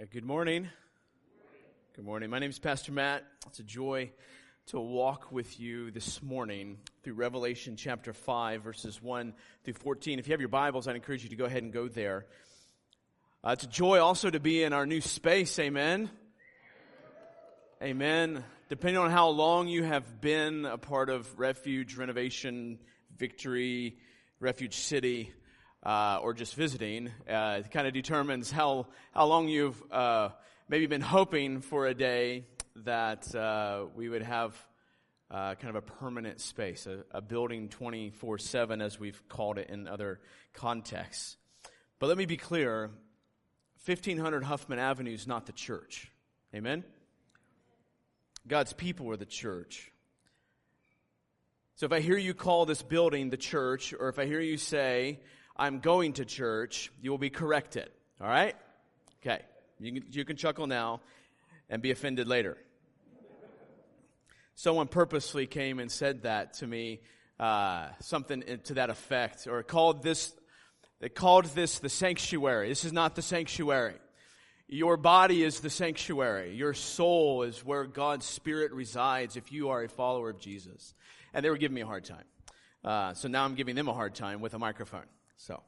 Uh, Good morning. Good morning. My name is Pastor Matt. It's a joy to walk with you this morning through Revelation chapter 5, verses 1 through 14. If you have your Bibles, I'd encourage you to go ahead and go there. Uh, it's a joy also to be in our new space. Amen. Amen. Depending on how long you have been a part of Refuge, Renovation, Victory, Refuge City, uh, or just visiting, uh, it kind of determines how, how long you've uh, maybe been hoping for a day that uh, we would have uh, kind of a permanent space, a, a building 24 7, as we've called it in other contexts. But let me be clear 1500 Huffman Avenue is not the church. Amen? God's people are the church. So if I hear you call this building the church, or if I hear you say, I'm going to church, you will be corrected. All right? Okay. You can, you can chuckle now and be offended later. Someone purposely came and said that to me, uh, something to that effect, or called this, they called this the sanctuary. This is not the sanctuary. Your body is the sanctuary. Your soul is where God's Spirit resides if you are a follower of Jesus. And they were giving me a hard time. Uh, so now I'm giving them a hard time with a microphone. So,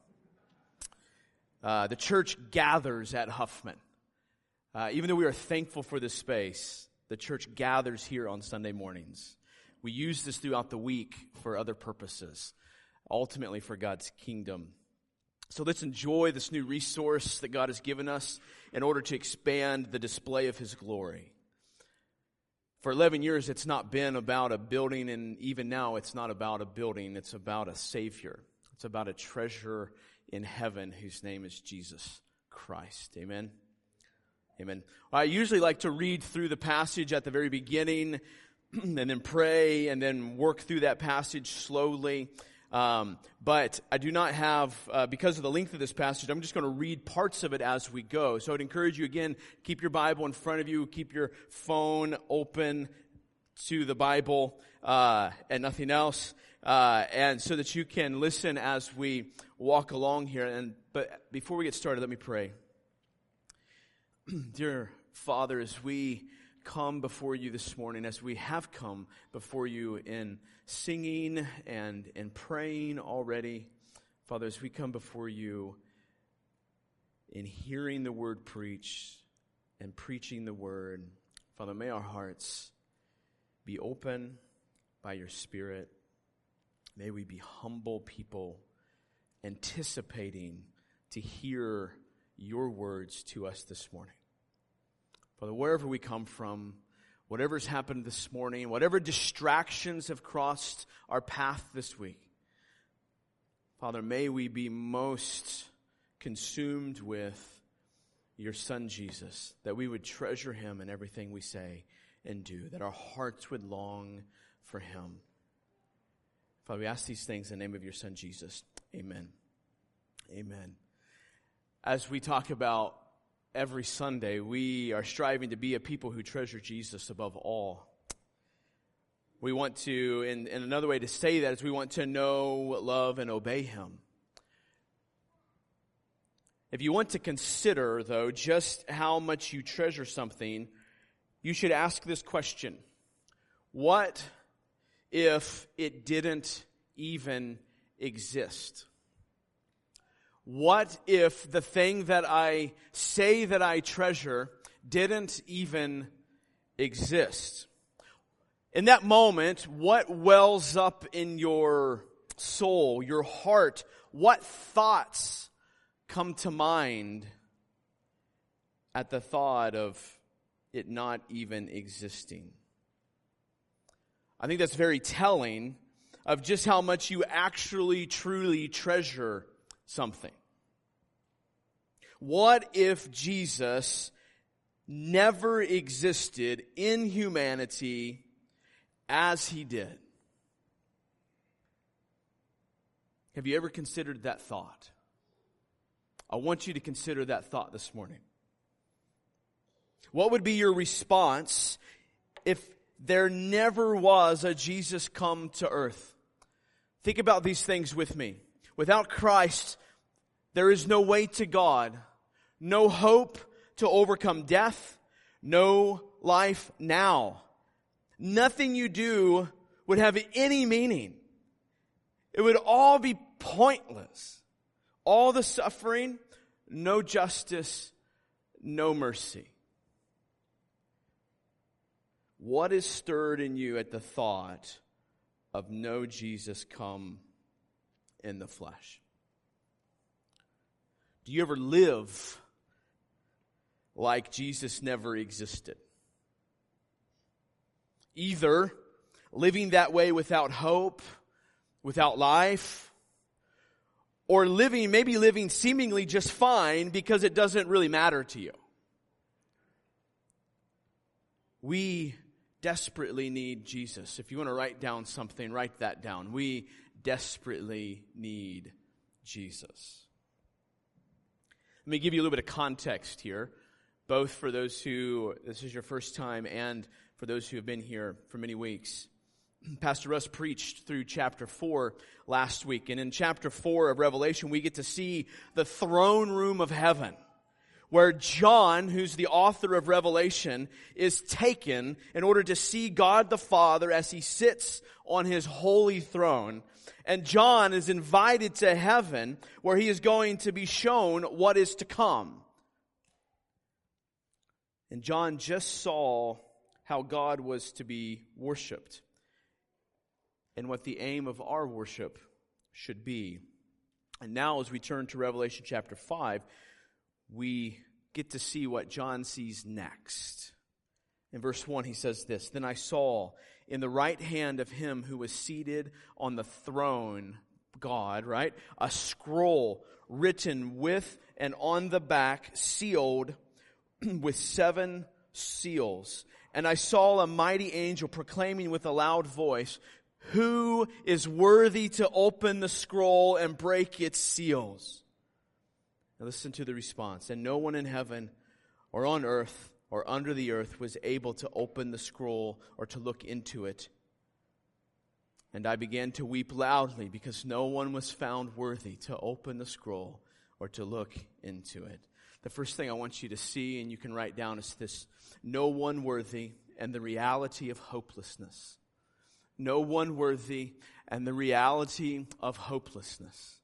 uh, the church gathers at Huffman. Uh, even though we are thankful for this space, the church gathers here on Sunday mornings. We use this throughout the week for other purposes, ultimately for God's kingdom. So let's enjoy this new resource that God has given us in order to expand the display of His glory. For 11 years, it's not been about a building, and even now, it's not about a building. It's about a Savior. It's about a treasure in heaven whose name is Jesus Christ. Amen. Amen. I usually like to read through the passage at the very beginning and then pray and then work through that passage slowly. Um, but I do not have, uh, because of the length of this passage, I'm just going to read parts of it as we go. So I'd encourage you again, keep your Bible in front of you, keep your phone open to the Bible uh, and nothing else, uh, and so that you can listen as we walk along here. And but before we get started, let me pray. Dear Father, as we come before you this morning, as we have come before you in singing and in praying already, Father, as we come before you in hearing the word preached and preaching the word, Father, may our hearts be open by your Spirit. May we be humble people anticipating to hear your words to us this morning. Father, wherever we come from, whatever's happened this morning, whatever distractions have crossed our path this week, Father, may we be most consumed with your Son Jesus, that we would treasure him in everything we say and do, that our hearts would long for him. Father, we ask these things in the name of your Son Jesus. Amen. Amen. As we talk about every Sunday, we are striving to be a people who treasure Jesus above all. We want to, and, and another way to say that is we want to know, love, and obey Him. If you want to consider, though, just how much you treasure something, you should ask this question What if it didn't even exist? What if the thing that I say that I treasure didn't even exist? In that moment, what wells up in your soul, your heart? What thoughts come to mind at the thought of it not even existing? I think that's very telling of just how much you actually truly treasure something. What if Jesus never existed in humanity as he did? Have you ever considered that thought? I want you to consider that thought this morning. What would be your response if there never was a Jesus come to earth? Think about these things with me. Without Christ, there is no way to God, no hope, to overcome death, no life now. Nothing you do would have any meaning. It would all be pointless. All the suffering, no justice, no mercy. What is stirred in you at the thought of no Jesus come in the flesh? Do you ever live like Jesus never existed? Either living that way without hope, without life, or living, maybe living seemingly just fine because it doesn't really matter to you. We desperately need Jesus. If you want to write down something, write that down. We desperately need Jesus. Let me give you a little bit of context here, both for those who, this is your first time, and for those who have been here for many weeks. Pastor Russ preached through chapter 4 last week. And in chapter 4 of Revelation, we get to see the throne room of heaven, where John, who's the author of Revelation, is taken in order to see God the Father as he sits on his holy throne. And John is invited to heaven, where he is going to be shown what is to come. And John just saw how God was to be worshiped and what the aim of our worship should be. And now, as we turn to Revelation chapter 5, we get to see what John sees next. In verse 1, he says this Then I saw in the right hand of him who was seated on the throne, God, right? A scroll written with and on the back, sealed with seven seals. And I saw a mighty angel proclaiming with a loud voice, who is worthy to open the scroll and break its seals? Now listen to the response. And no one in heaven or on earth or under the earth was able to open the scroll or to look into it. And I began to weep loudly because no one was found worthy to open the scroll or to look into it. The first thing I want you to see, and you can write down, is this no one worthy and the reality of hopelessness no one worthy, and the reality of hopelessness.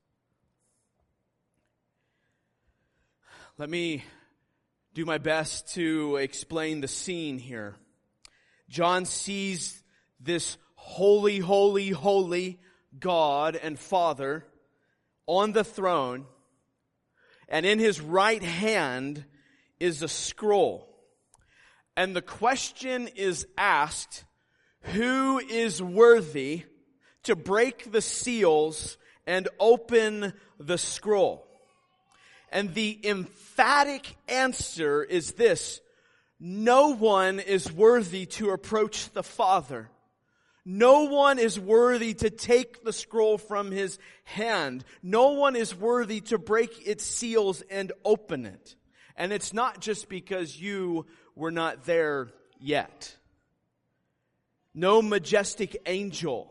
Let me do my best to explain the scene here. John sees this holy, holy, holy God and Father on the throne, and in his right hand is a scroll. And the question is asked, who is worthy to break the seals and open the scroll? And the emphatic answer is this. No one is worthy to approach the Father. No one is worthy to take the scroll from his hand. No one is worthy to break its seals and open it. And it's not just because you were not there yet. No majestic angel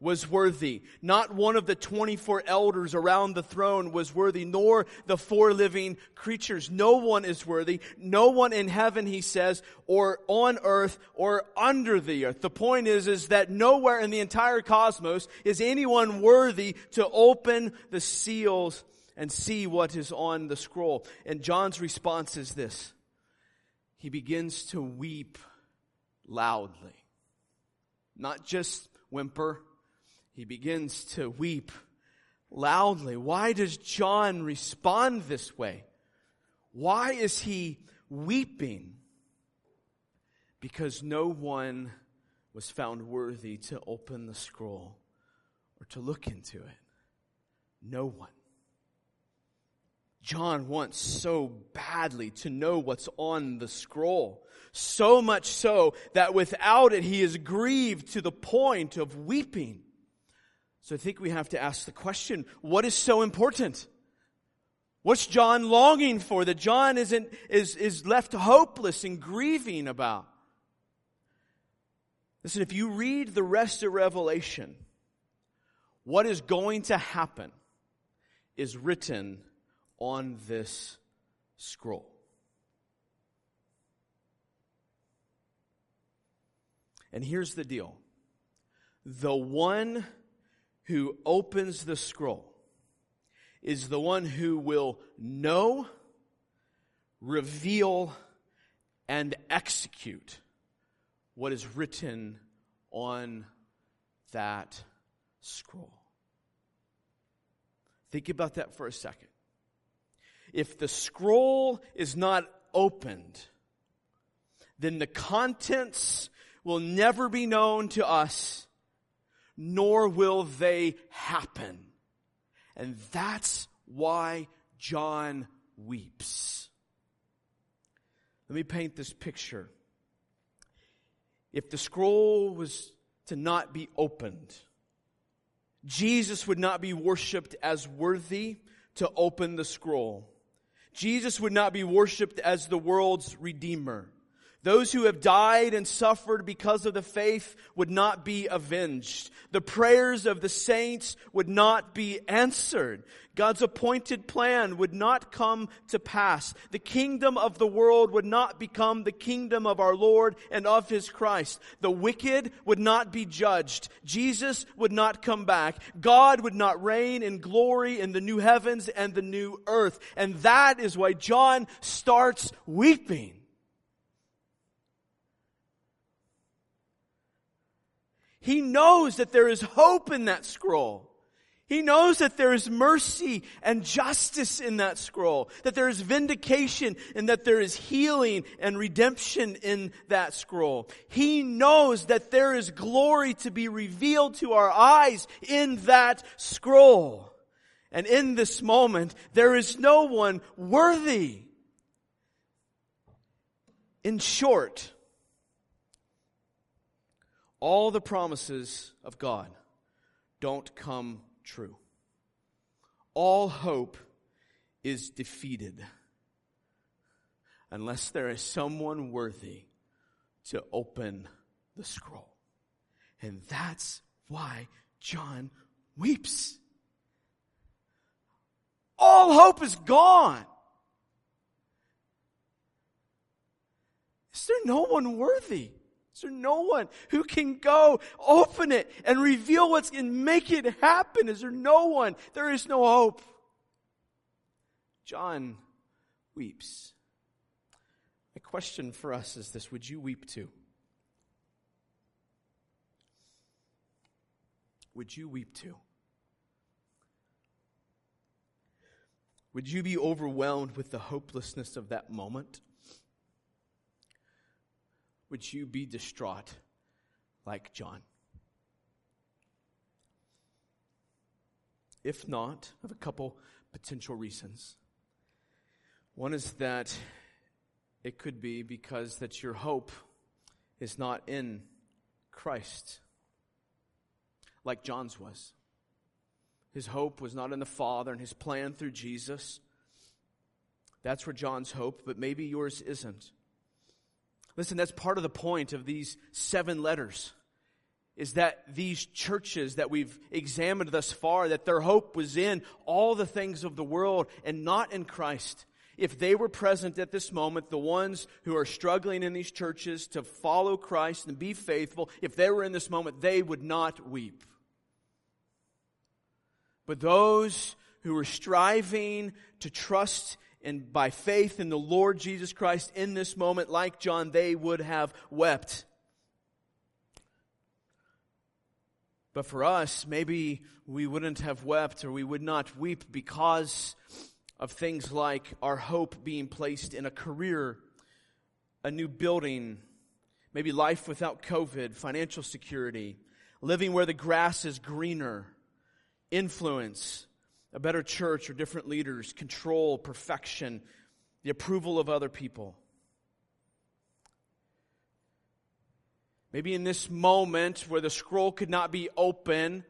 was worthy. Not one of the 24 elders around the throne was worthy, nor the four living creatures. No one is worthy. No one in heaven, he says, or on earth, or under the earth. The point is, is that nowhere in the entire cosmos is anyone worthy to open the seals and see what is on the scroll. And John's response is this. He begins to weep loudly not just whimper. He begins to weep loudly. Why does John respond this way? Why is he weeping? Because no one was found worthy to open the scroll or to look into it. No one. John wants so badly to know what's on the scroll. So much so that without it, he is grieved to the point of weeping. So I think we have to ask the question, what is so important? What's John longing for that John isn't, is, is left hopeless and grieving about? Listen, if you read the rest of Revelation, what is going to happen is written on this scroll. And here's the deal the one who opens the scroll is the one who will know, reveal, and execute what is written on that scroll. Think about that for a second. If the scroll is not opened, then the contents will never be known to us, nor will they happen. And that's why John weeps. Let me paint this picture. If the scroll was to not be opened, Jesus would not be worshiped as worthy to open the scroll. Jesus would not be worshiped as the world's redeemer. Those who have died and suffered because of the faith would not be avenged. The prayers of the saints would not be answered. God's appointed plan would not come to pass. The kingdom of the world would not become the kingdom of our Lord and of His Christ. The wicked would not be judged. Jesus would not come back. God would not reign in glory in the new heavens and the new earth. And that is why John starts weeping. He knows that there is hope in that scroll. He knows that there is mercy and justice in that scroll, that there is vindication and that there is healing and redemption in that scroll. He knows that there is glory to be revealed to our eyes in that scroll. And in this moment, there is no one worthy. In short, all the promises of God don't come true. All hope is defeated unless there is someone worthy to open the scroll. And that's why John weeps. All hope is gone. Is there no one worthy? There no one who can go open it and reveal what's and make it happen? Is there no one? There is no hope. John weeps. A question for us is this Would you weep too? Would you weep too? Would you be overwhelmed with the hopelessness of that moment? Would you be distraught like John? If not, have a couple potential reasons. One is that it could be because that your hope is not in Christ, like John's was. His hope was not in the Father and his plan through Jesus. That's where John's hope, but maybe yours isn't. Listen, that's part of the point of these seven letters is that these churches that we've examined thus far, that their hope was in all the things of the world and not in Christ. If they were present at this moment, the ones who are struggling in these churches to follow Christ and be faithful, if they were in this moment, they would not weep. But those who are striving to trust and by faith in the Lord Jesus Christ in this moment, like John, they would have wept. But for us, maybe we wouldn't have wept or we would not weep because of things like our hope being placed in a career, a new building, maybe life without COVID, financial security, living where the grass is greener, influence, a better church or different leaders, control, perfection, the approval of other people. Maybe in this moment where the scroll could not be open,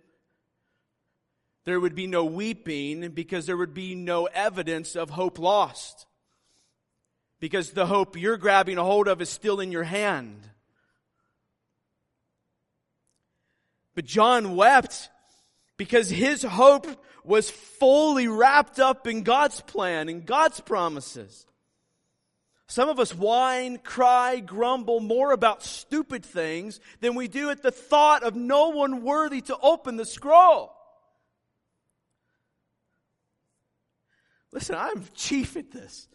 there would be no weeping because there would be no evidence of hope lost. Because the hope you're grabbing a hold of is still in your hand. But John wept because his hope was fully wrapped up in God's plan and God's promises. Some of us whine, cry, grumble more about stupid things than we do at the thought of no one worthy to open the scroll. Listen, I'm chief at this.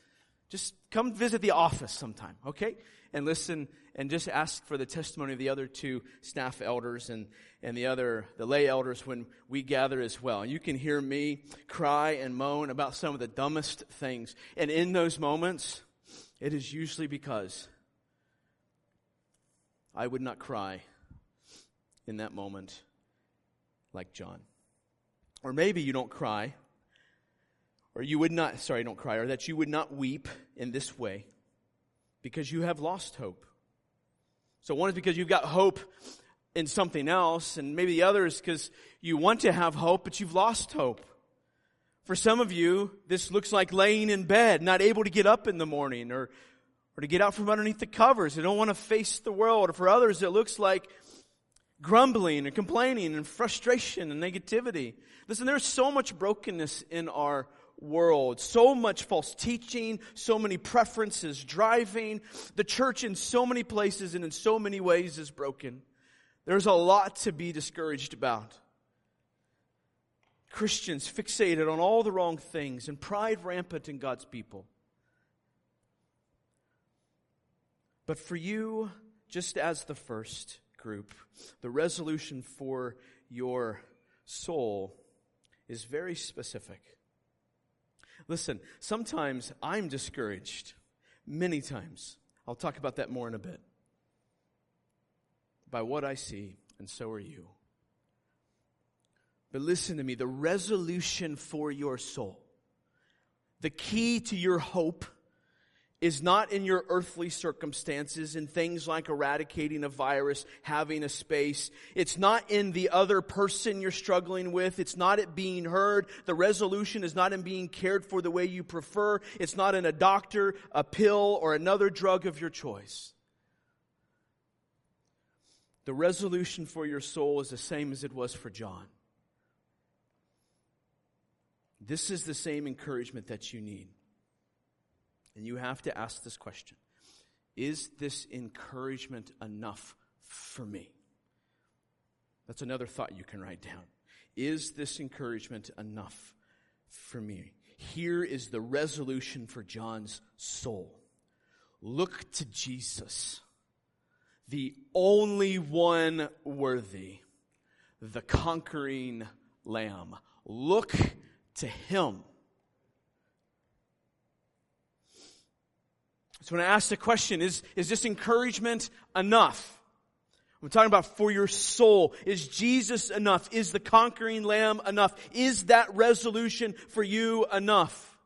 Just come visit the office sometime, okay? And listen and just ask for the testimony of the other two staff elders and, and the other, the lay elders when we gather as well. You can hear me cry and moan about some of the dumbest things. And in those moments, it is usually because I would not cry in that moment like John. Or maybe you don't cry, or you would not, sorry, don't cry, or that you would not weep in this way because you have lost hope. So one is because you've got hope in something else, and maybe the other is because you want to have hope, but you've lost hope. For some of you, this looks like laying in bed, not able to get up in the morning or, or to get out from underneath the covers. They don't want to face the world. Or for others, it looks like grumbling and complaining and frustration and negativity. Listen, there's so much brokenness in our world. So much false teaching, so many preferences driving. The church in so many places and in so many ways is broken. There's a lot to be discouraged about. Christians fixated on all the wrong things and pride rampant in God's people. But for you, just as the first group, the resolution for your soul is very specific. Listen, sometimes I'm discouraged. Many times. I'll talk about that more in a bit. By what I see, and so are you. But listen to me the resolution for your soul, the key to your hope is not in your earthly circumstances, in things like eradicating a virus, having a space. It's not in the other person you're struggling with. It's not at being heard. The resolution is not in being cared for the way you prefer. It's not in a doctor, a pill, or another drug of your choice. The resolution for your soul is the same as it was for John. This is the same encouragement that you need. And you have to ask this question Is this encouragement enough for me? That's another thought you can write down. Is this encouragement enough for me? Here is the resolution for John's soul. Look to Jesus, the only one worthy, the conquering lamb. Look to him. So when I ask the question, is, is this encouragement enough? I'm talking about for your soul. Is Jesus enough? Is the conquering lamb enough? Is that resolution for you enough?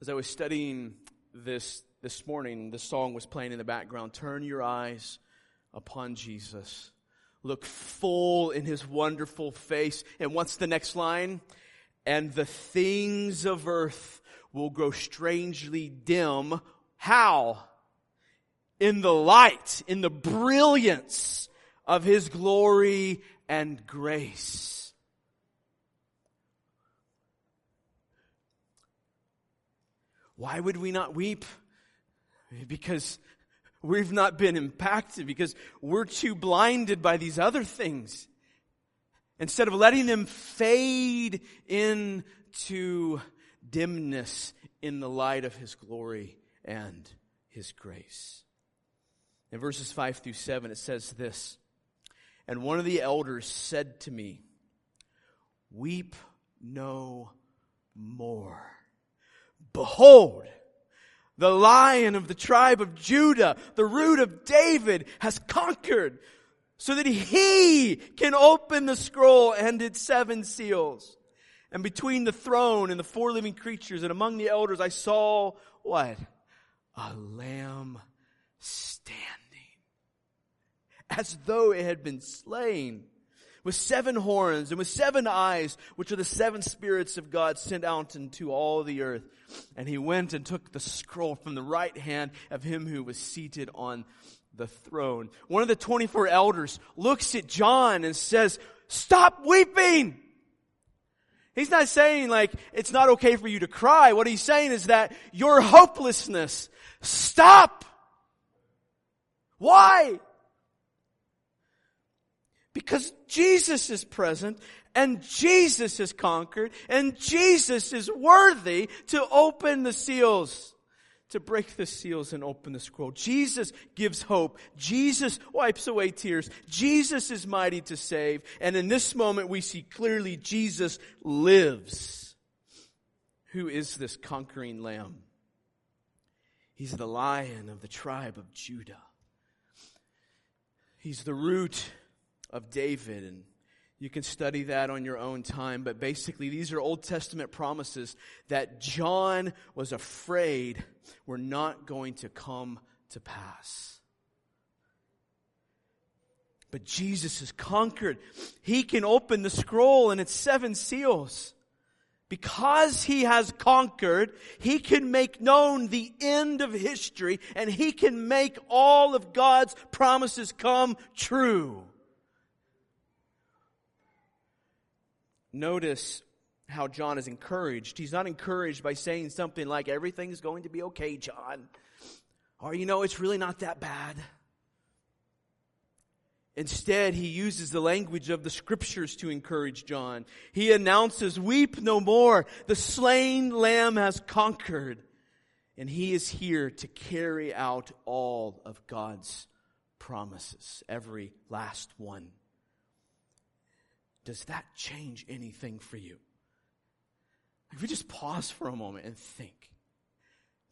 As I was studying this this morning, the song was playing in the background. Turn your eyes upon Jesus look full in his wonderful face. And what's the next line? And the things of earth will grow strangely dim. How? In the light, in the brilliance of his glory and grace. Why would we not weep? Because We've not been impacted because we're too blinded by these other things. Instead of letting them fade into dimness in the light of His glory and His grace. In verses 5 through 7, it says this And one of the elders said to me, Weep no more. Behold, the lion of the tribe of Judah, the root of David, has conquered so that he can open the scroll and its seven seals. And between the throne and the four living creatures and among the elders, I saw what? A lamb standing as though it had been slain with seven horns and with seven eyes, which are the seven spirits of God sent out into all the earth. And he went and took the scroll from the right hand of him who was seated on the throne. One of the 24 elders looks at John and says, stop weeping. He's not saying like it's not okay for you to cry. What he's saying is that your hopelessness, stop. Why? Because Jesus is present and Jesus is conquered and Jesus is worthy to open the seals to break the seals and open the scroll. Jesus gives hope. Jesus wipes away tears. Jesus is mighty to save. And in this moment we see clearly Jesus lives. Who is this conquering lamb? He's the lion of the tribe of Judah. He's the root of David and you can study that on your own time, but basically, these are Old Testament promises that John was afraid were not going to come to pass. But Jesus has conquered. He can open the scroll and its seven seals. Because he has conquered, he can make known the end of history and he can make all of God's promises come true. Notice how John is encouraged. He's not encouraged by saying something like, everything's going to be okay, John. Or, you know, it's really not that bad. Instead, he uses the language of the scriptures to encourage John. He announces, weep no more. The slain lamb has conquered. And he is here to carry out all of God's promises, every last one. Does that change anything for you? If we just pause for a moment and think,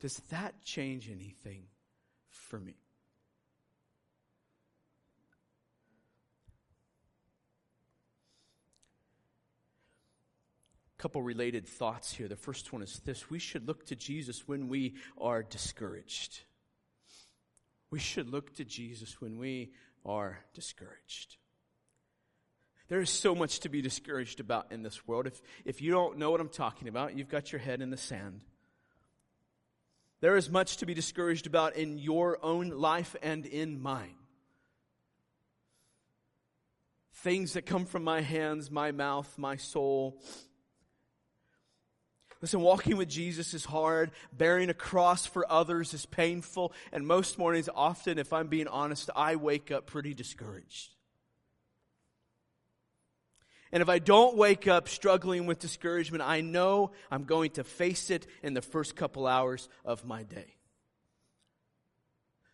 does that change anything for me? A couple related thoughts here. The first one is this we should look to Jesus when we are discouraged. We should look to Jesus when we are discouraged. There is so much to be discouraged about in this world. If, if you don't know what I'm talking about, you've got your head in the sand. There is much to be discouraged about in your own life and in mine. Things that come from my hands, my mouth, my soul. Listen, walking with Jesus is hard. Bearing a cross for others is painful. And most mornings, often, if I'm being honest, I wake up pretty discouraged. And if I don't wake up struggling with discouragement, I know I'm going to face it in the first couple hours of my day.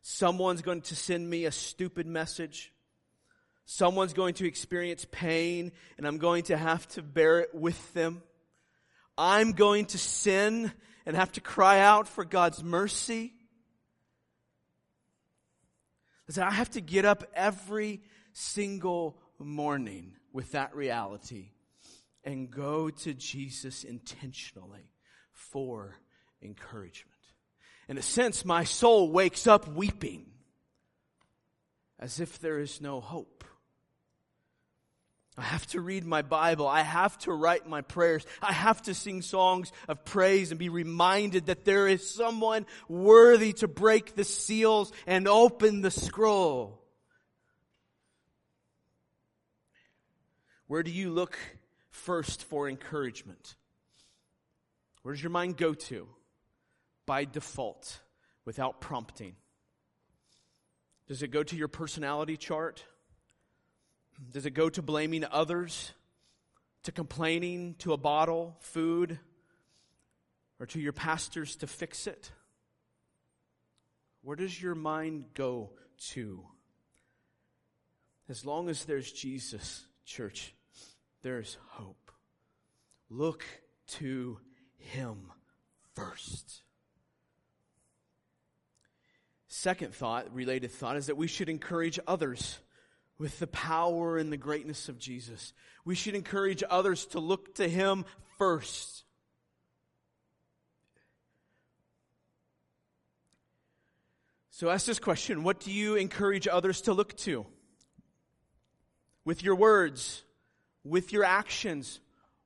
Someone's going to send me a stupid message. Someone's going to experience pain, and I'm going to have to bear it with them. I'm going to sin and have to cry out for God's mercy. I have to get up every single morning with that reality and go to Jesus intentionally for encouragement. In a sense, my soul wakes up weeping as if there is no hope. I have to read my Bible. I have to write my prayers. I have to sing songs of praise and be reminded that there is someone worthy to break the seals and open the scroll. Where do you look first for encouragement? Where does your mind go to? By default, without prompting. Does it go to your personality chart? Does it go to blaming others? To complaining to a bottle, food? Or to your pastors to fix it? Where does your mind go to? As long as there's Jesus, church, there's hope. Look to Him first. Second thought, related thought, is that we should encourage others with the power and the greatness of Jesus. We should encourage others to look to Him first. So ask this question What do you encourage others to look to? With your words, with your actions?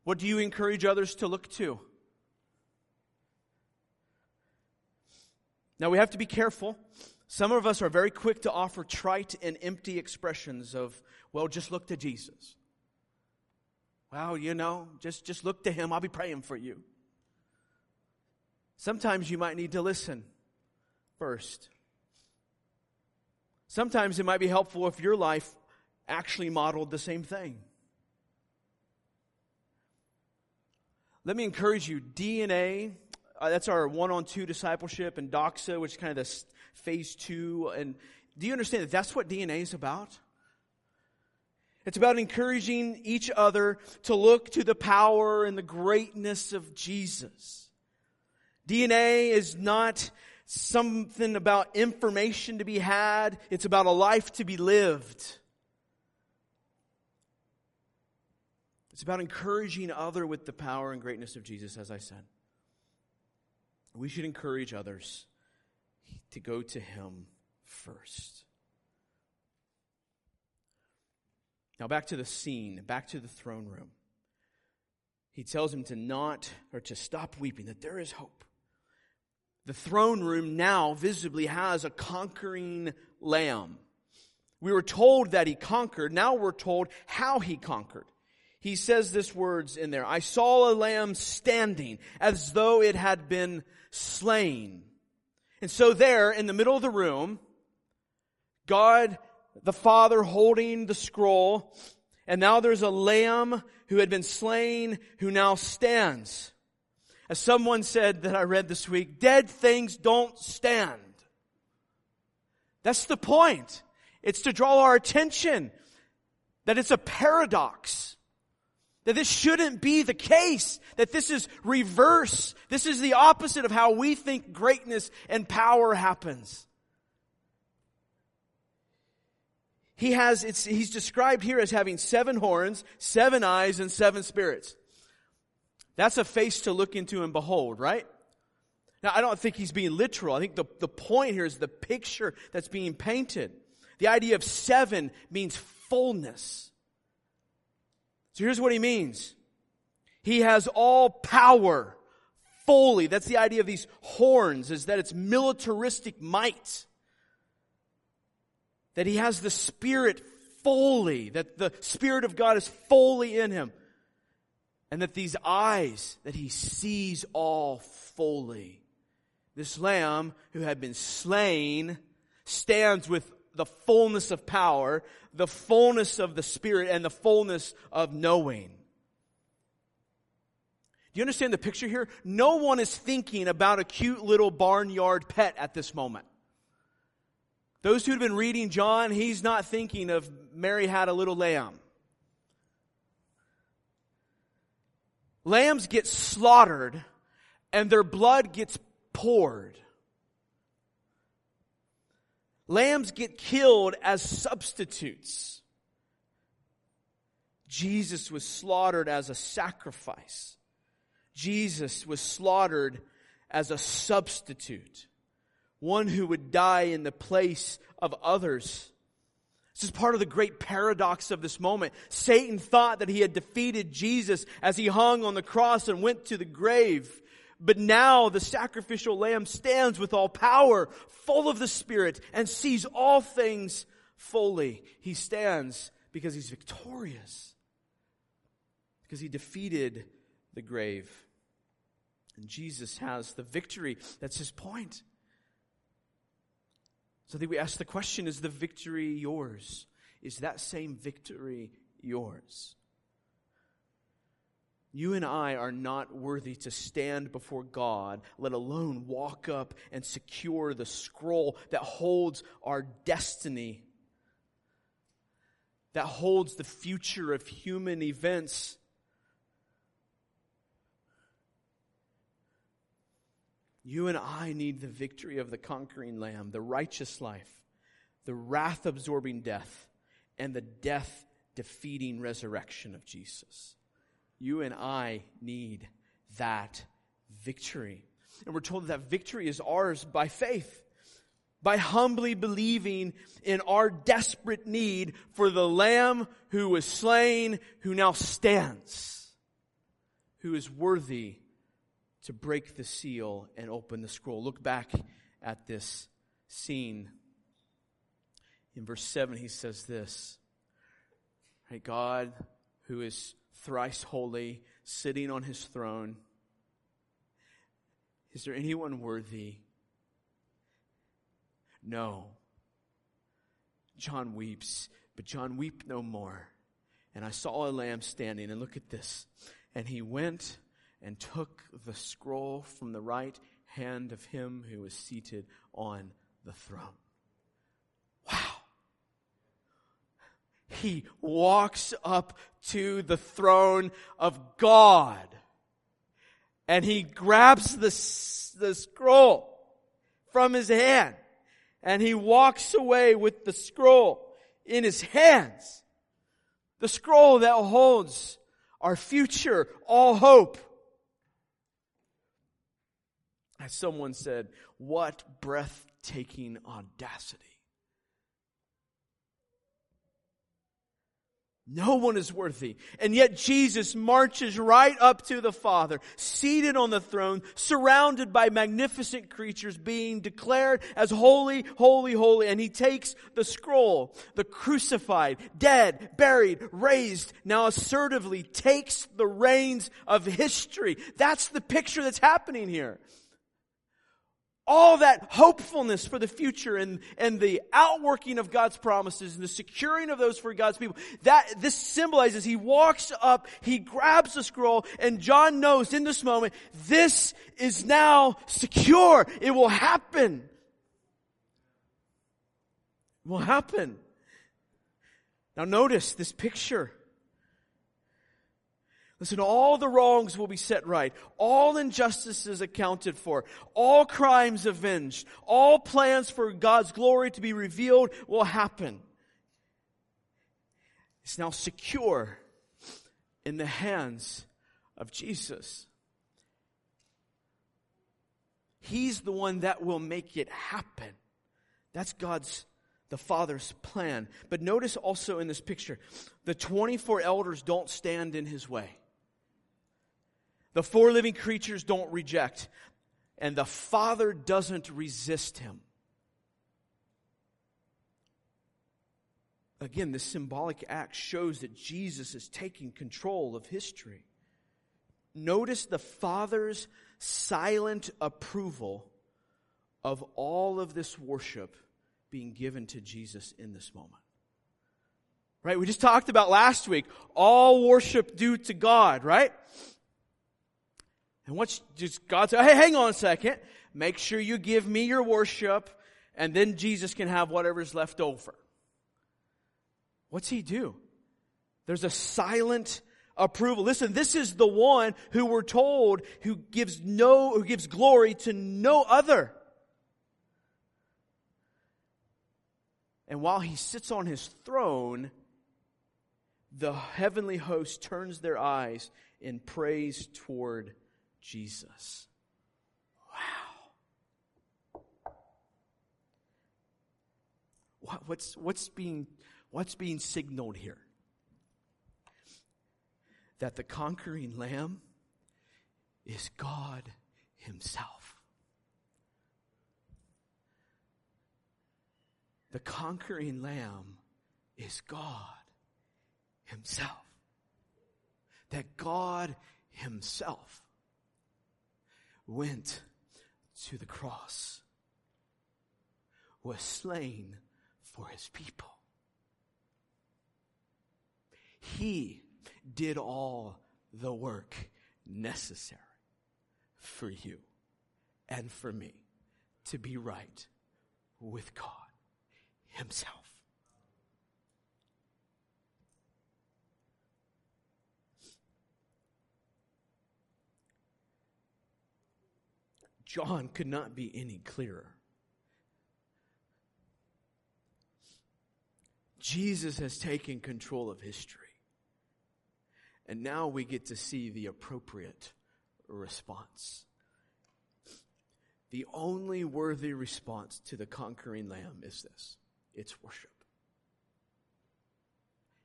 What do you encourage others to look to? Now we have to be careful. Some of us are very quick to offer trite and empty expressions of, well, just look to Jesus. Well, you know, just, just look to him. I'll be praying for you. Sometimes you might need to listen first. Sometimes it might be helpful if your life actually modeled the same thing. Let me encourage you DNA, uh, that's our one on two discipleship, and Doxa, which is kind of this phase two. And do you understand that that's what DNA is about? It's about encouraging each other to look to the power and the greatness of Jesus. DNA is not something about information to be had. It's about a life to be lived. It's about encouraging other with the power and greatness of Jesus, as I said. We should encourage others to go to Him first. Now, back to the scene, back to the throne room. He tells him to not, or to stop weeping, that there is hope. The throne room now visibly has a conquering lamb. We were told that he conquered. Now we're told how he conquered he says this words in there. I saw a lamb standing as though it had been slain. And so there in the middle of the room, God the Father holding the scroll, and now there's a lamb who had been slain who now stands. As someone said that I read this week, dead things don't stand. That's the point. It's to draw our attention that it's a paradox. That this shouldn't be the case. That this is reverse. This is the opposite of how we think greatness and power happens. He has, it's, he's described here as having seven horns, seven eyes, and seven spirits. That's a face to look into and behold, right? Now, I don't think he's being literal. I think the, the point here is the picture that's being painted. The idea of seven means fullness. So here's what he means. He has all power fully. That's the idea of these horns, is that it's militaristic might. That he has the Spirit fully, that the Spirit of God is fully in him. And that these eyes, that he sees all fully. This lamb who had been slain stands with the fullness of power, the fullness of the Spirit, and the fullness of knowing. Do you understand the picture here? No one is thinking about a cute little barnyard pet at this moment. Those who've been reading John, he's not thinking of Mary had a little lamb. Lambs get slaughtered and their blood gets poured. Lambs get killed as substitutes. Jesus was slaughtered as a sacrifice. Jesus was slaughtered as a substitute. One who would die in the place of others. This is part of the great paradox of this moment. Satan thought that he had defeated Jesus as he hung on the cross and went to the grave. But now the sacrificial lamb stands with all power, full of the Spirit, and sees all things fully. He stands because he's victorious, because he defeated the grave. And Jesus has the victory. That's his point. So then we ask the question is the victory yours? Is that same victory yours? You and I are not worthy to stand before God, let alone walk up and secure the scroll that holds our destiny, that holds the future of human events. You and I need the victory of the conquering lamb, the righteous life, the wrath absorbing death, and the death defeating resurrection of Jesus. You and I need that victory. And we're told that, victory is ours by faith. By humbly believing in our desperate need for the Lamb who was slain, who now stands, who is worthy to break the seal and open the scroll. Look back at this scene. In verse 7, he says this God, who is thrice holy, sitting on his throne. Is there anyone worthy? No. John weeps, but John weep no more. And I saw a lamb standing, and look at this. And he went and took the scroll from the right hand of him who was seated on the throne. He walks up to the throne of God and he grabs the, the scroll from his hand and he walks away with the scroll in his hands. The scroll that holds our future, all hope. As someone said, what breathtaking audacity. No one is worthy. And yet Jesus marches right up to the Father, seated on the throne, surrounded by magnificent creatures being declared as holy, holy, holy. And he takes the scroll, the crucified, dead, buried, raised, now assertively takes the reins of history. That's the picture that's happening here all that hopefulness for the future and, and the outworking of God's promises and the securing of those for God's people. That, this symbolizes he walks up, he grabs the scroll, and John knows in this moment, this is now secure. It will happen. It will happen. Now notice this picture. Listen, all the wrongs will be set right. All injustices accounted for. All crimes avenged. All plans for God's glory to be revealed will happen. It's now secure in the hands of Jesus. He's the one that will make it happen. That's God's, the Father's plan. But notice also in this picture, the 24 elders don't stand in his way. The four living creatures don't reject, and the Father doesn't resist him. Again, this symbolic act shows that Jesus is taking control of history. Notice the Father's silent approval of all of this worship being given to Jesus in this moment. Right? We just talked about last week, all worship due to God, right? And what's just God said, hey, hang on a second. Make sure you give me your worship, and then Jesus can have whatever's left over. What's he do? There's a silent approval. Listen, this is the one who we're told who gives no, who gives glory to no other. And while he sits on his throne, the heavenly host turns their eyes in praise toward Jesus. Wow. What's, what's, being, what's being signaled here? That the conquering lamb is God Himself. The conquering lamb is God Himself. That God Himself went to the cross, was slain for his people. He did all the work necessary for you and for me to be right with God Himself. John could not be any clearer. Jesus has taken control of history. And now we get to see the appropriate response. The only worthy response to the conquering lamb is this it's worship.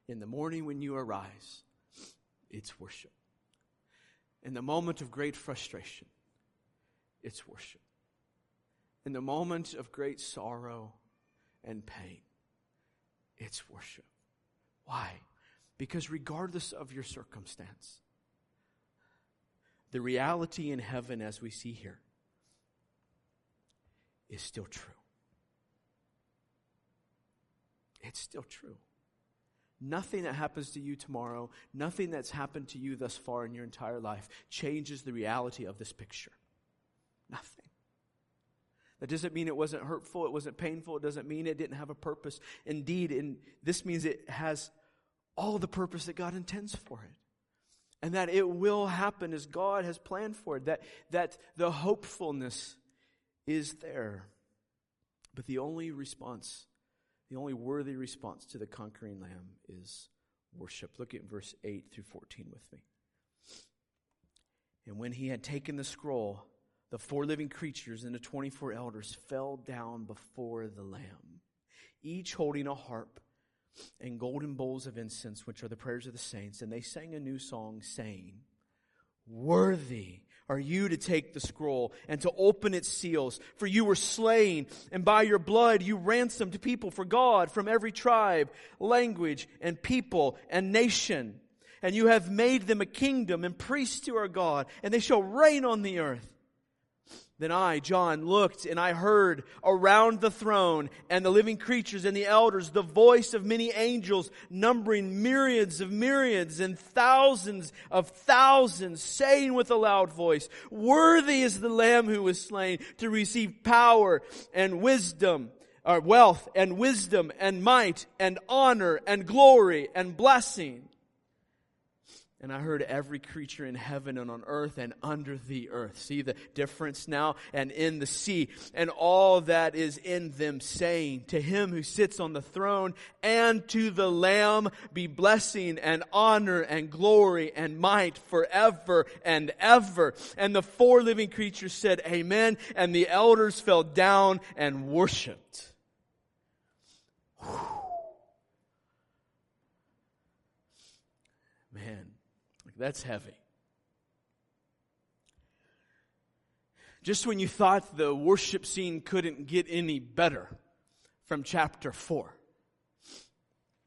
In the morning when you arise, it's worship. In the moment of great frustration, it's worship. In the moment of great sorrow and pain, it's worship. Why? Because regardless of your circumstance, the reality in heaven, as we see here, is still true. It's still true. Nothing that happens to you tomorrow, nothing that's happened to you thus far in your entire life changes the reality of this picture. Nothing. That doesn't mean it wasn't hurtful, it wasn't painful, it doesn't mean it didn't have a purpose. Indeed, in, this means it has all the purpose that God intends for it. And that it will happen as God has planned for it. That, that the hopefulness is there. But the only response, the only worthy response to the conquering lamb is worship. Look at verse 8 through 14 with me. And when he had taken the scroll, the four living creatures and the 24 elders fell down before the Lamb, each holding a harp and golden bowls of incense, which are the prayers of the saints. And they sang a new song, saying, Worthy are you to take the scroll and to open its seals, for you were slain, and by your blood you ransomed people for God from every tribe, language, and people and nation. And you have made them a kingdom and priests to our God, and they shall reign on the earth. Then I, John, looked and I heard around the throne and the living creatures and the elders the voice of many angels numbering myriads of myriads and thousands of thousands saying with a loud voice, Worthy is the Lamb who was slain to receive power and wisdom, or wealth and wisdom and might and honor and glory and blessing. And I heard every creature in heaven and on earth and under the earth. See the difference now? And in the sea and all that is in them saying, to him who sits on the throne and to the lamb be blessing and honor and glory and might forever and ever. And the four living creatures said, amen. And the elders fell down and worshiped. Whew. Man. That's heavy. Just when you thought the worship scene couldn't get any better from chapter 4.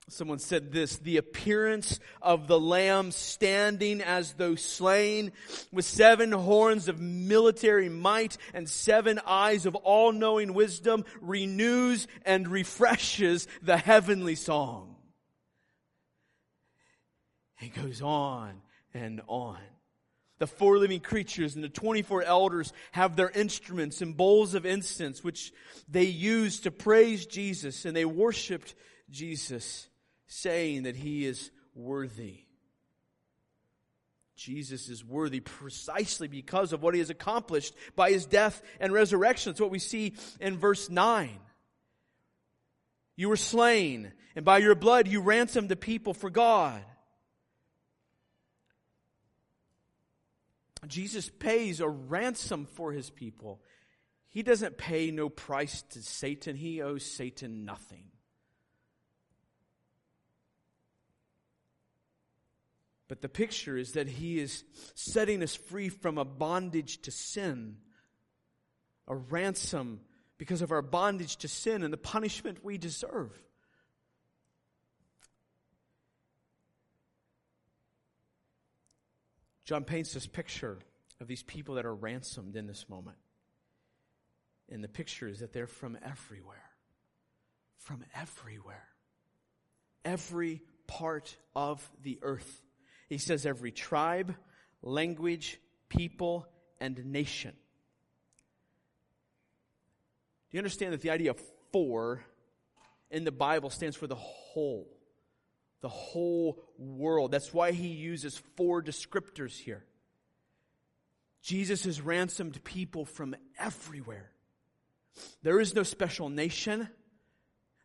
Someone said this, the appearance of the lamb standing as though slain with seven horns of military might and seven eyes of all-knowing wisdom renews and refreshes the heavenly song. He goes on and on. The four living creatures and the 24 elders have their instruments and bowls of incense, which they used to praise Jesus, and they worshiped Jesus, saying that he is worthy. Jesus is worthy precisely because of what he has accomplished by his death and resurrection. That's what we see in verse 9. You were slain, and by your blood you ransomed the people for God. Jesus pays a ransom for his people. He doesn't pay no price to Satan. He owes Satan nothing. But the picture is that he is setting us free from a bondage to sin, a ransom because of our bondage to sin and the punishment we deserve. John paints this picture of these people that are ransomed in this moment. And the picture is that they're from everywhere. From everywhere. Every part of the earth. He says every tribe, language, people, and nation. Do you understand that the idea of four in the Bible stands for the whole? The whole world. That's why he uses four descriptors here. Jesus has ransomed people from everywhere. There is no special nation.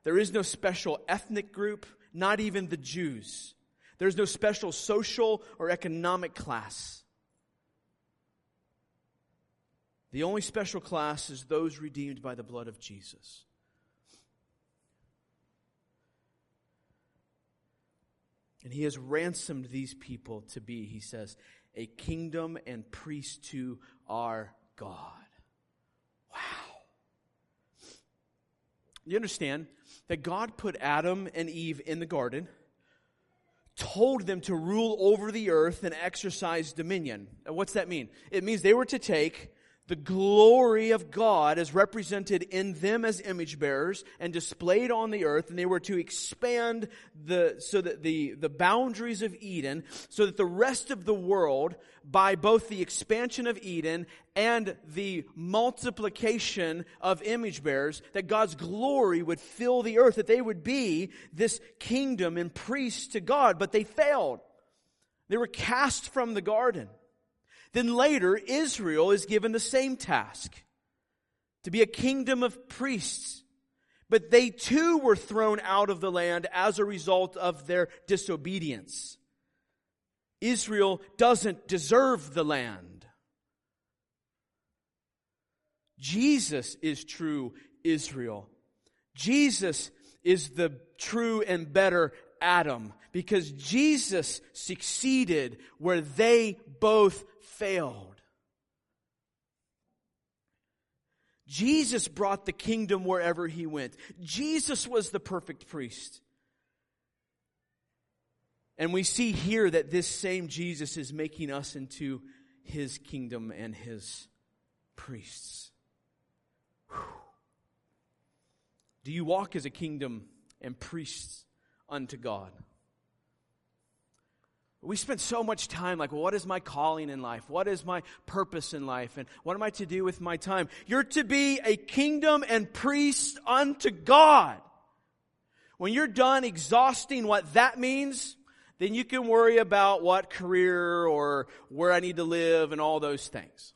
There is no special ethnic group, not even the Jews. There's no special social or economic class. The only special class is those redeemed by the blood of Jesus. And he has ransomed these people to be, he says, a kingdom and priest to our God. Wow. You understand that God put Adam and Eve in the garden, told them to rule over the earth and exercise dominion. What's that mean? It means they were to take the glory of God is represented in them as image bearers and displayed on the earth, and they were to expand the, so that the, the boundaries of Eden, so that the rest of the world, by both the expansion of Eden and the multiplication of image bearers, that God's glory would fill the earth, that they would be this kingdom and priests to God, but they failed. They were cast from the garden. Then later, Israel is given the same task to be a kingdom of priests. But they too were thrown out of the land as a result of their disobedience. Israel doesn't deserve the land. Jesus is true Israel. Jesus is the true and better Adam because Jesus succeeded where they both failed. Jesus brought the kingdom wherever he went. Jesus was the perfect priest. And we see here that this same Jesus is making us into his kingdom and his priests. Whew. Do you walk as a kingdom and priests unto God? We spend so much time like, well, what is my calling in life? What is my purpose in life? And what am I to do with my time? You're to be a kingdom and priest unto God. When you're done exhausting what that means, then you can worry about what career or where I need to live and all those things.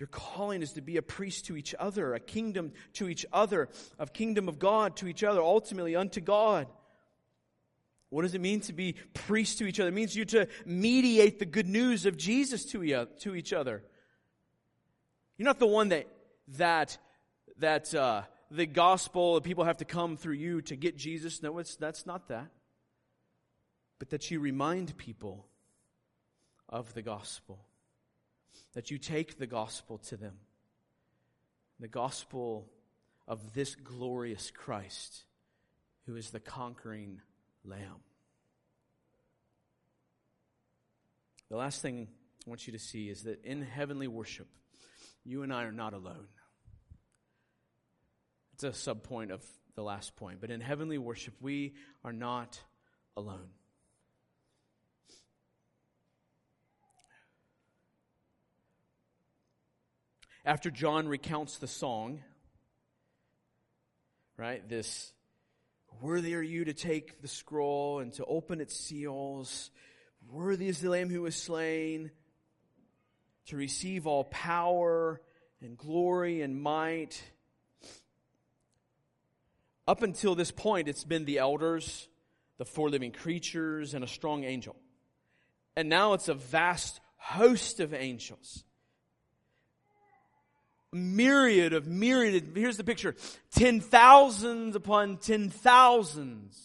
Your calling is to be a priest to each other, a kingdom to each other, a kingdom of God to each other, ultimately unto God. What does it mean to be priest to each other? It means you to mediate the good news of Jesus to, each other. You're not the one that that that uh, the gospel people have to come through you to get Jesus. No, it's that's not that. But that you remind people of the gospel that you take the gospel to them. The gospel of this glorious Christ who is the conquering lamb. The last thing I want you to see is that in heavenly worship, you and I are not alone. It's a subpoint of the last point, but in heavenly worship, we are not alone. After John recounts the song, right, this worthy are you to take the scroll and to open its seals, worthy is the Lamb who was slain to receive all power and glory and might. Up until this point, it's been the elders, the four living creatures, and a strong angel. And now it's a vast host of angels myriad of myriad. Here's the picture. Ten thousands upon ten thousands.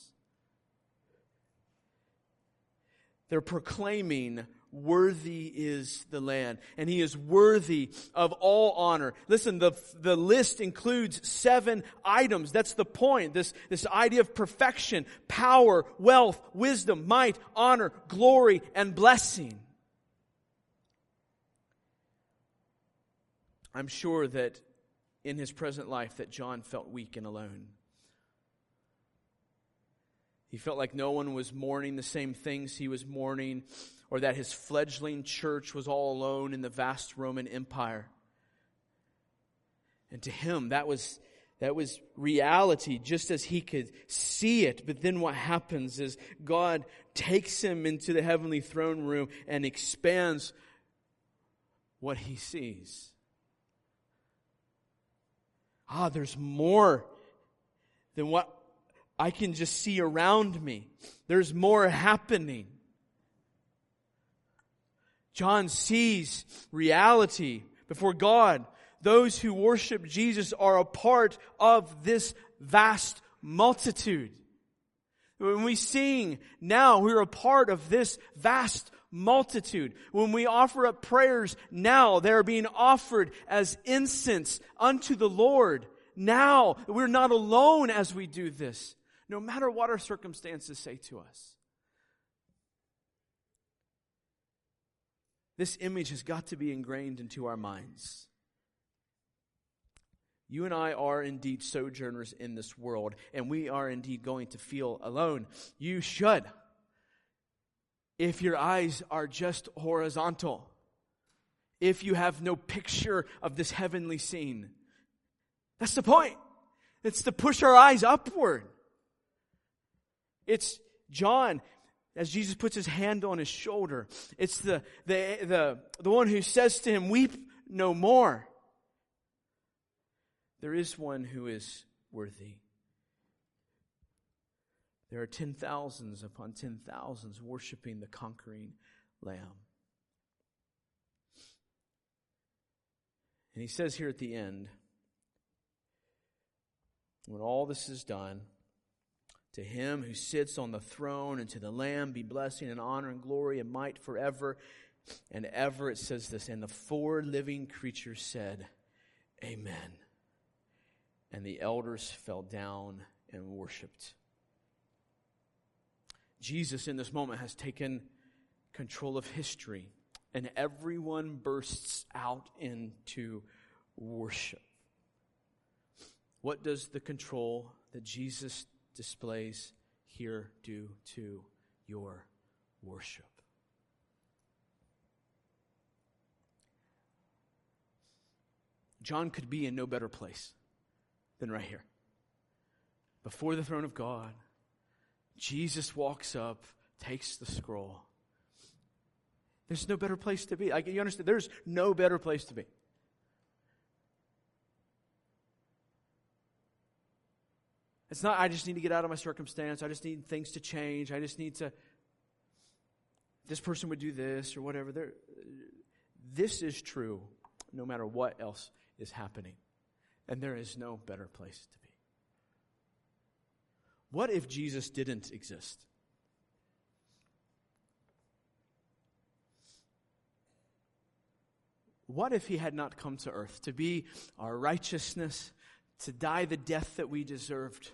They're proclaiming worthy is the Lamb and he is worthy of all honor listen the, the list includes seven items that's the point this, this idea of perfection power wealth wisdom might honor glory and blessing I'm sure that in his present life that John felt weak and alone. He felt like no one was mourning the same things he was mourning, or that his fledgling church was all alone in the vast Roman Empire. And to him, that was, that was reality, just as he could see it. But then what happens is God takes him into the heavenly throne room and expands what he sees ah, there's more than what I can just see around me. There's more happening. John sees reality before God. Those who worship Jesus are a part of this vast multitude. When we sing now, we're a part of this vast multitude. When we offer up prayers now, they are being offered as incense unto the Lord. now. We're not alone as we do this, no matter what our circumstances say to us. This image has got to be ingrained into our minds. You and I are indeed sojourners in this world, and we are indeed going to feel alone. You should. If your eyes are just horizontal, if you have no picture of this heavenly scene, that's the point. It's to push our eyes upward. It's John as Jesus puts his hand on his shoulder. It's the, the, the, the one who says to him, Weep no more. There is one who is worthy. There are ten thousands upon ten thousands worshiping the conquering Lamb. And he says here at the end, when all this is done, to him who sits on the throne and to the Lamb be blessing and honor and glory and might forever and ever. It says this, and the four living creatures said, Amen. And the elders fell down and worshiped. Jesus, in this moment, has taken control of history, and everyone bursts out into worship. What does the control that Jesus displays here do to your worship? John could be in no better place than right here. Before the throne of God, Jesus walks up, takes the scroll. There's no better place to be. Like, you understand? There's no better place to be. It's not, I just need to get out of my circumstance. I just need things to change. I just need to, this person would do this or whatever. There, this is true no matter what else is happening. And there is no better place to be. What if Jesus didn't exist? What if he had not come to earth to be our righteousness, to die the death that we deserved,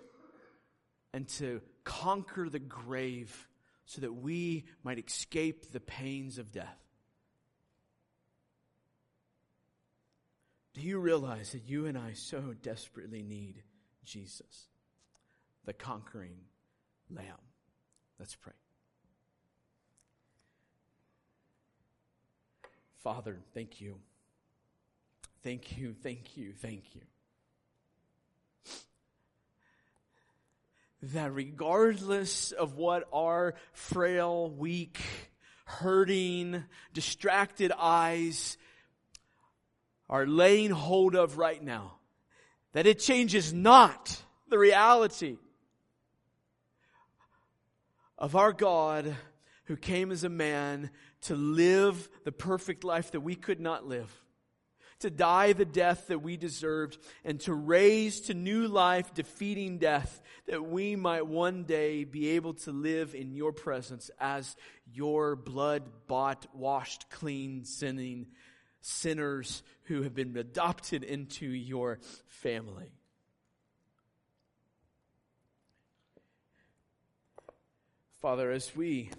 and to conquer the grave so that we might escape the pains of death? Do you realize that you and I so desperately need Jesus, the conquering Lamb? Let's pray. Father, thank you. Thank you, thank you, thank you. That regardless of what our frail, weak, hurting, distracted eyes are laying hold of right now, that it changes not the reality of our God who came as a man to live the perfect life that we could not live, to die the death that we deserved, and to raise to new life, defeating death, that we might one day be able to live in your presence as your blood bought, washed, clean, sinning sinners who have been adopted into your family. Father, as we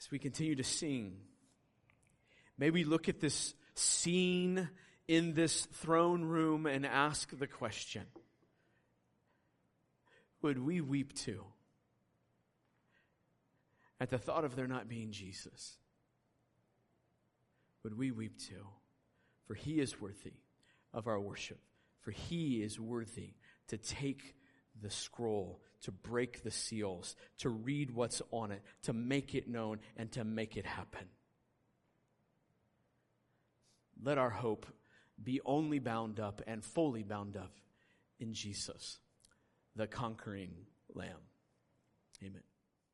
as we continue to sing, may we look at this scene in this throne room and ask the question Would we weep too at the thought of there not being Jesus? would we weep too? For he is worthy of our worship. For he is worthy to take the scroll, to break the seals, to read what's on it, to make it known, and to make it happen. Let our hope be only bound up and fully bound up in Jesus, the conquering Lamb. Amen.